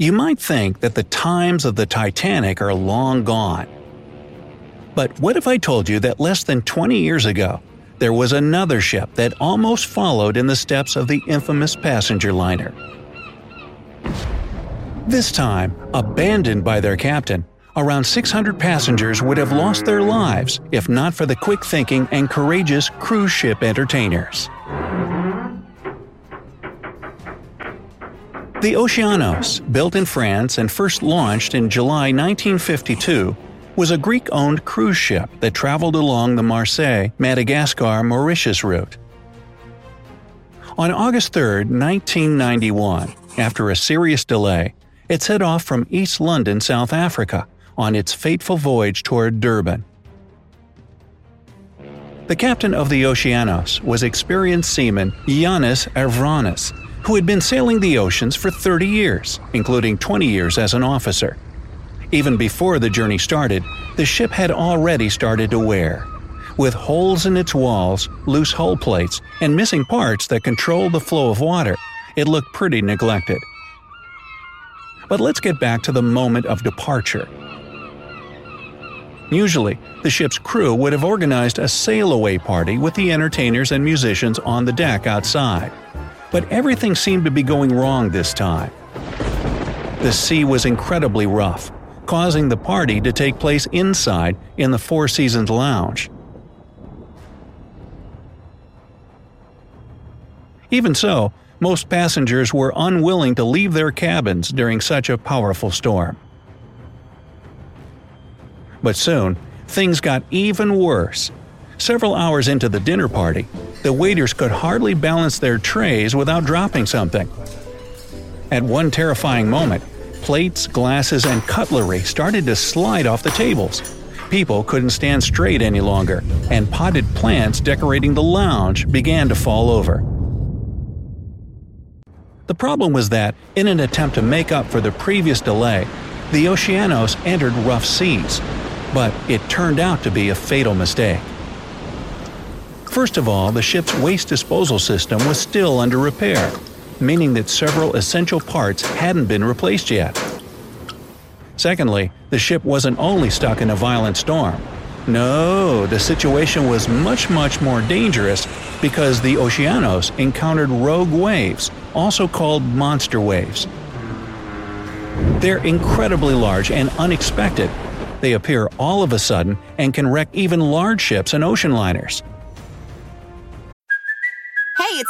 You might think that the times of the Titanic are long gone. But what if I told you that less than 20 years ago, there was another ship that almost followed in the steps of the infamous passenger liner? This time, abandoned by their captain, around 600 passengers would have lost their lives if not for the quick thinking and courageous cruise ship entertainers. The Oceanos, built in France and first launched in July 1952, was a Greek owned cruise ship that traveled along the Marseille Madagascar Mauritius route. On August 3, 1991, after a serious delay, it set off from East London, South Africa, on its fateful voyage toward Durban. The captain of the Oceanos was experienced seaman Yiannis Avranas, who had been sailing the oceans for 30 years, including 20 years as an officer. Even before the journey started, the ship had already started to wear. With holes in its walls, loose hull plates, and missing parts that control the flow of water, it looked pretty neglected. But let's get back to the moment of departure. Usually, the ship's crew would have organized a sail away party with the entertainers and musicians on the deck outside. But everything seemed to be going wrong this time. The sea was incredibly rough, causing the party to take place inside in the Four Seasons Lounge. Even so, most passengers were unwilling to leave their cabins during such a powerful storm. But soon, things got even worse. Several hours into the dinner party, the waiters could hardly balance their trays without dropping something. At one terrifying moment, plates, glasses, and cutlery started to slide off the tables. People couldn't stand straight any longer, and potted plants decorating the lounge began to fall over. The problem was that, in an attempt to make up for the previous delay, the Oceanos entered rough seas, but it turned out to be a fatal mistake. First of all, the ship's waste disposal system was still under repair, meaning that several essential parts hadn't been replaced yet. Secondly, the ship wasn't only stuck in a violent storm. No, the situation was much, much more dangerous because the Oceanos encountered rogue waves, also called monster waves. They're incredibly large and unexpected. They appear all of a sudden and can wreck even large ships and ocean liners.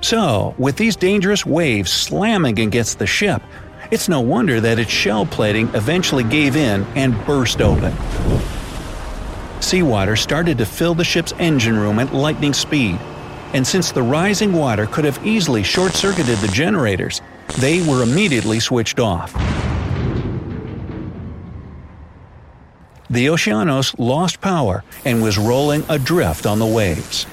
So, with these dangerous waves slamming against the ship, it's no wonder that its shell plating eventually gave in and burst open. Seawater started to fill the ship's engine room at lightning speed, and since the rising water could have easily short circuited the generators, they were immediately switched off. The Oceanos lost power and was rolling adrift on the waves.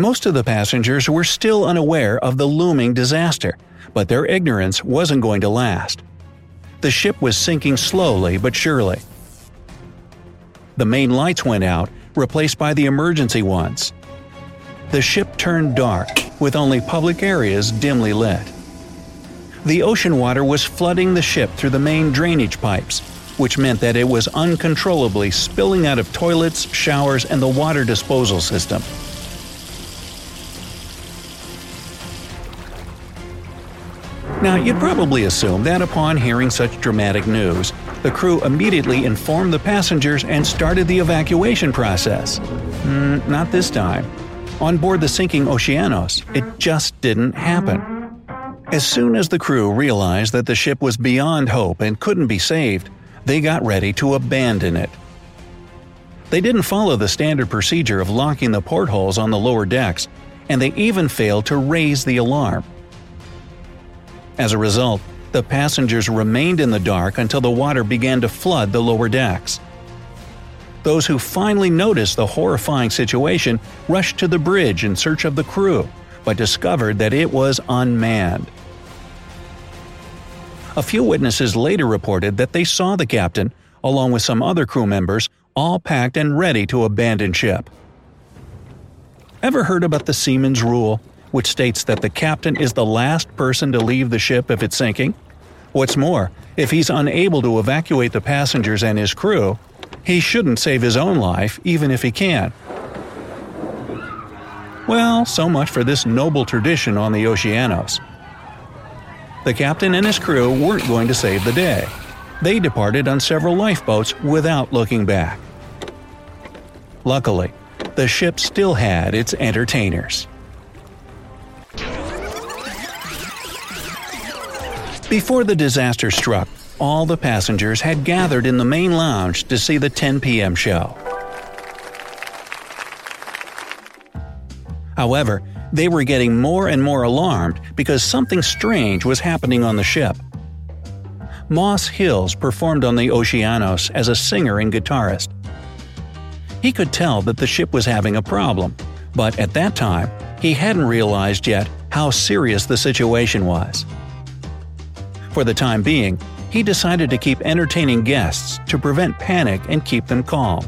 Most of the passengers were still unaware of the looming disaster, but their ignorance wasn't going to last. The ship was sinking slowly but surely. The main lights went out, replaced by the emergency ones. The ship turned dark, with only public areas dimly lit. The ocean water was flooding the ship through the main drainage pipes, which meant that it was uncontrollably spilling out of toilets, showers, and the water disposal system. Now, you'd probably assume that upon hearing such dramatic news, the crew immediately informed the passengers and started the evacuation process. Mm, not this time. On board the sinking Oceanos, it just didn't happen. As soon as the crew realized that the ship was beyond hope and couldn't be saved, they got ready to abandon it. They didn't follow the standard procedure of locking the portholes on the lower decks, and they even failed to raise the alarm. As a result, the passengers remained in the dark until the water began to flood the lower decks. Those who finally noticed the horrifying situation rushed to the bridge in search of the crew, but discovered that it was unmanned. A few witnesses later reported that they saw the captain, along with some other crew members, all packed and ready to abandon ship. Ever heard about the seaman's rule, which states that the captain is the last person to leave the ship if it's sinking? What's more, if he's unable to evacuate the passengers and his crew, he shouldn't save his own life even if he can. Well, so much for this noble tradition on the Oceanos. The captain and his crew weren't going to save the day. They departed on several lifeboats without looking back. Luckily, the ship still had its entertainers. Before the disaster struck, all the passengers had gathered in the main lounge to see the 10 p.m. show. However, they were getting more and more alarmed because something strange was happening on the ship. Moss Hills performed on the Oceanos as a singer and guitarist. He could tell that the ship was having a problem, but at that time, he hadn't realized yet how serious the situation was. For the time being, he decided to keep entertaining guests to prevent panic and keep them calm.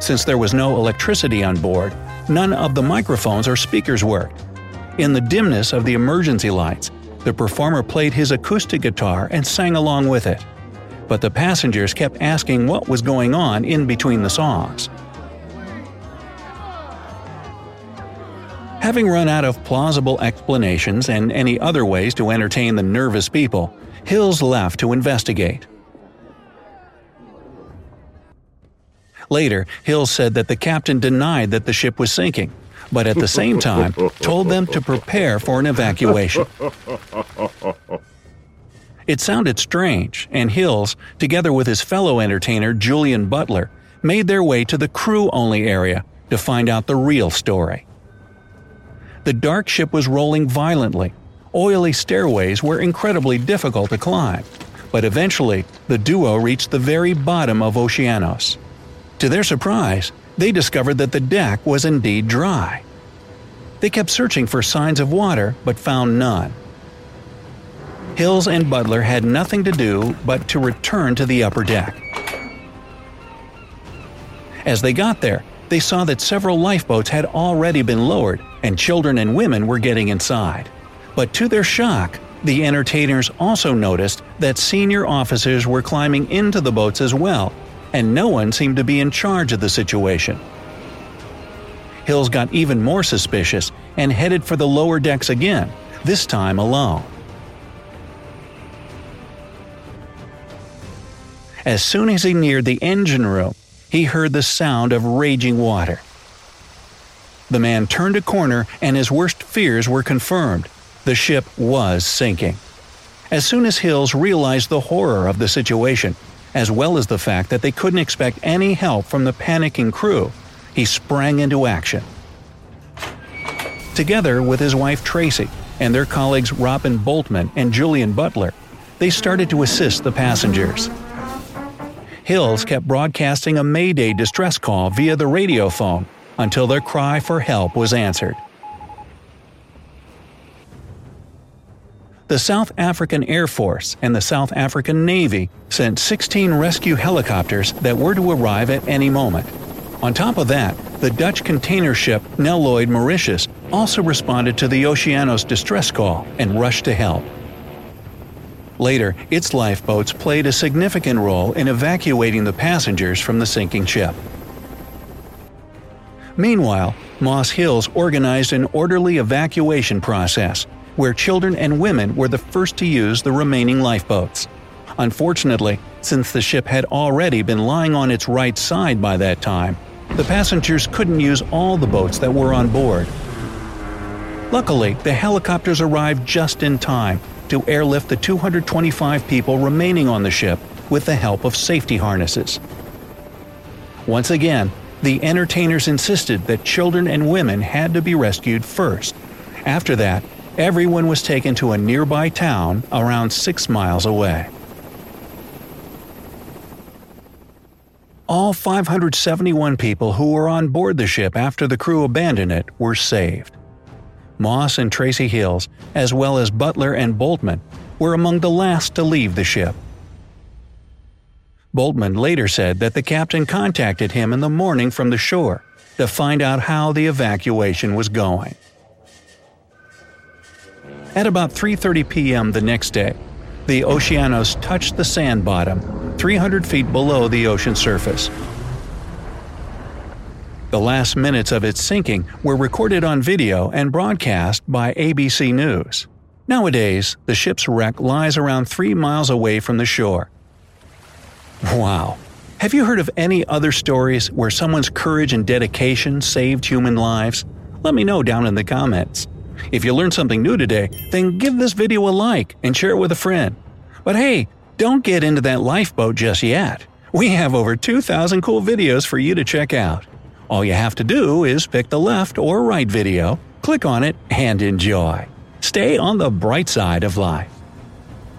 Since there was no electricity on board, none of the microphones or speakers worked. In the dimness of the emergency lights, the performer played his acoustic guitar and sang along with it but the passengers kept asking what was going on in between the songs. Having run out of plausible explanations and any other ways to entertain the nervous people, Hills left to investigate. Later, Hills said that the captain denied that the ship was sinking, but at the same time told them to prepare for an evacuation. It sounded strange, and Hills, together with his fellow entertainer Julian Butler, made their way to the crew only area to find out the real story. The dark ship was rolling violently. Oily stairways were incredibly difficult to climb, but eventually the duo reached the very bottom of Oceanos. To their surprise, they discovered that the deck was indeed dry. They kept searching for signs of water but found none. Hills and Butler had nothing to do but to return to the upper deck. As they got there, they saw that several lifeboats had already been lowered and children and women were getting inside. But to their shock, the entertainers also noticed that senior officers were climbing into the boats as well, and no one seemed to be in charge of the situation. Hills got even more suspicious and headed for the lower decks again, this time alone. As soon as he neared the engine room, he heard the sound of raging water. The man turned a corner and his worst fears were confirmed. The ship was sinking. As soon as Hills realized the horror of the situation, as well as the fact that they couldn't expect any help from the panicking crew, he sprang into action. Together with his wife Tracy and their colleagues Robin Boltman and Julian Butler, they started to assist the passengers. Hills kept broadcasting a Mayday distress call via the radio phone until their cry for help was answered. The South African Air Force and the South African Navy sent 16 rescue helicopters that were to arrive at any moment. On top of that, the Dutch container ship Nedlloyd Mauritius also responded to the Oceanos distress call and rushed to help. Later, its lifeboats played a significant role in evacuating the passengers from the sinking ship. Meanwhile, Moss Hills organized an orderly evacuation process, where children and women were the first to use the remaining lifeboats. Unfortunately, since the ship had already been lying on its right side by that time, the passengers couldn't use all the boats that were on board. Luckily, the helicopters arrived just in time to airlift the 225 people remaining on the ship with the help of safety harnesses. Once again, the entertainers insisted that children and women had to be rescued first. After that, Everyone was taken to a nearby town around six miles away. All 571 people who were on board the ship after the crew abandoned it were saved. Moss and Tracy Hills, as well as Butler and Boltman, were among the last to leave the ship. Boltman later said that the captain contacted him in the morning from the shore to find out how the evacuation was going. At about 3:30 p.m. the next day, the Oceanos touched the sand bottom, 300 feet below the ocean surface. The last minutes of its sinking were recorded on video and broadcast by ABC News. Nowadays, the ship's wreck lies around three miles away from the shore. Wow. Have you heard of any other stories where someone's courage and dedication saved human lives? Let me know down in the comments. If you learned something new today, then give this video a like and share it with a friend. But hey, don't get into that lifeboat just yet. We have over 2,000 cool videos for you to check out. All you have to do is pick the left or right video, click on it, and enjoy. Stay on the bright side of life.